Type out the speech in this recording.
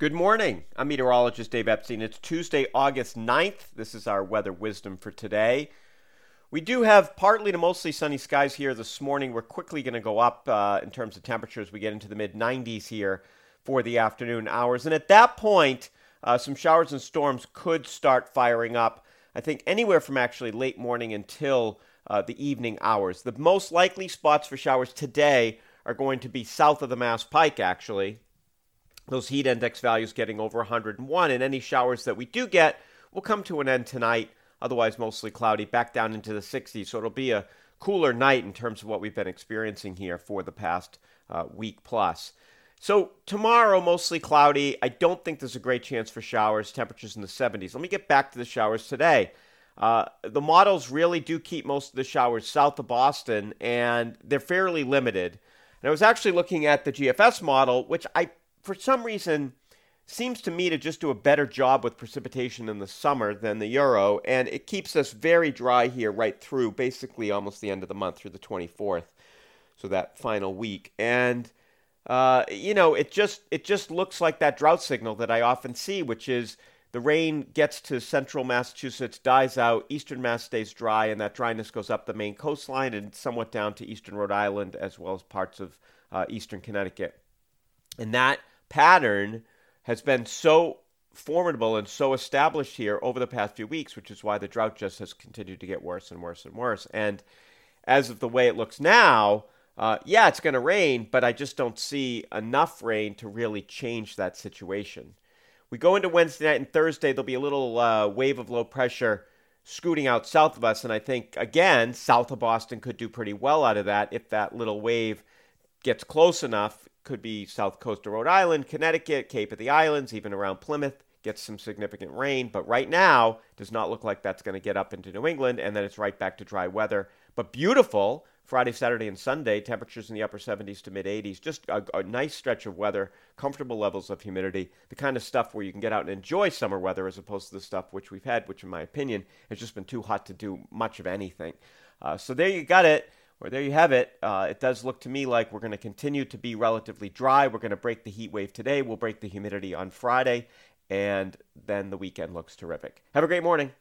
Good morning. I'm meteorologist Dave Epstein. It's Tuesday, August 9th. This is our weather wisdom for today. We do have partly to mostly sunny skies here this morning. We're quickly going to go up uh, in terms of temperatures. We get into the mid 90s here for the afternoon hours. And at that point, uh, some showers and storms could start firing up. I think anywhere from actually late morning until uh, the evening hours. The most likely spots for showers today are going to be south of the Mass Pike, actually, those heat index values getting over 101, and any showers that we do get will come to an end tonight. Otherwise, mostly cloudy, back down into the 60s. So it'll be a cooler night in terms of what we've been experiencing here for the past uh, week plus. So tomorrow, mostly cloudy. I don't think there's a great chance for showers. Temperatures in the 70s. Let me get back to the showers today. Uh, the models really do keep most of the showers south of Boston, and they're fairly limited. And I was actually looking at the GFS model, which I for some reason, seems to me to just do a better job with precipitation in the summer than the Euro, and it keeps us very dry here right through basically almost the end of the month through the 24th, so that final week. And uh, you know, it just it just looks like that drought signal that I often see, which is the rain gets to central Massachusetts, dies out, eastern Mass stays dry, and that dryness goes up the Maine coastline and somewhat down to eastern Rhode Island as well as parts of uh, eastern Connecticut. And that pattern has been so formidable and so established here over the past few weeks, which is why the drought just has continued to get worse and worse and worse. And as of the way it looks now, uh, yeah, it's going to rain, but I just don't see enough rain to really change that situation. We go into Wednesday night and Thursday, there'll be a little uh, wave of low pressure scooting out south of us. And I think, again, south of Boston could do pretty well out of that if that little wave gets close enough could be south coast of Rhode Island, Connecticut, Cape of the Islands, even around Plymouth. Gets some significant rain, but right now does not look like that's going to get up into New England, and then it's right back to dry weather. But beautiful Friday, Saturday, and Sunday. Temperatures in the upper 70s to mid 80s. Just a, a, nice stretch of weather, comfortable levels of humidity, the kind of stuff where you can get out and enjoy summer weather as opposed to the stuff which we've had, which, in my opinion, has just been too hot to do much of anything. Uh, so there you got it. Well, there you have it. Uh, it does look to me like we're going to continue to be relatively dry. We're going to break the heat wave today. We'll break the humidity on Friday. And then the weekend looks terrific. Have a great morning.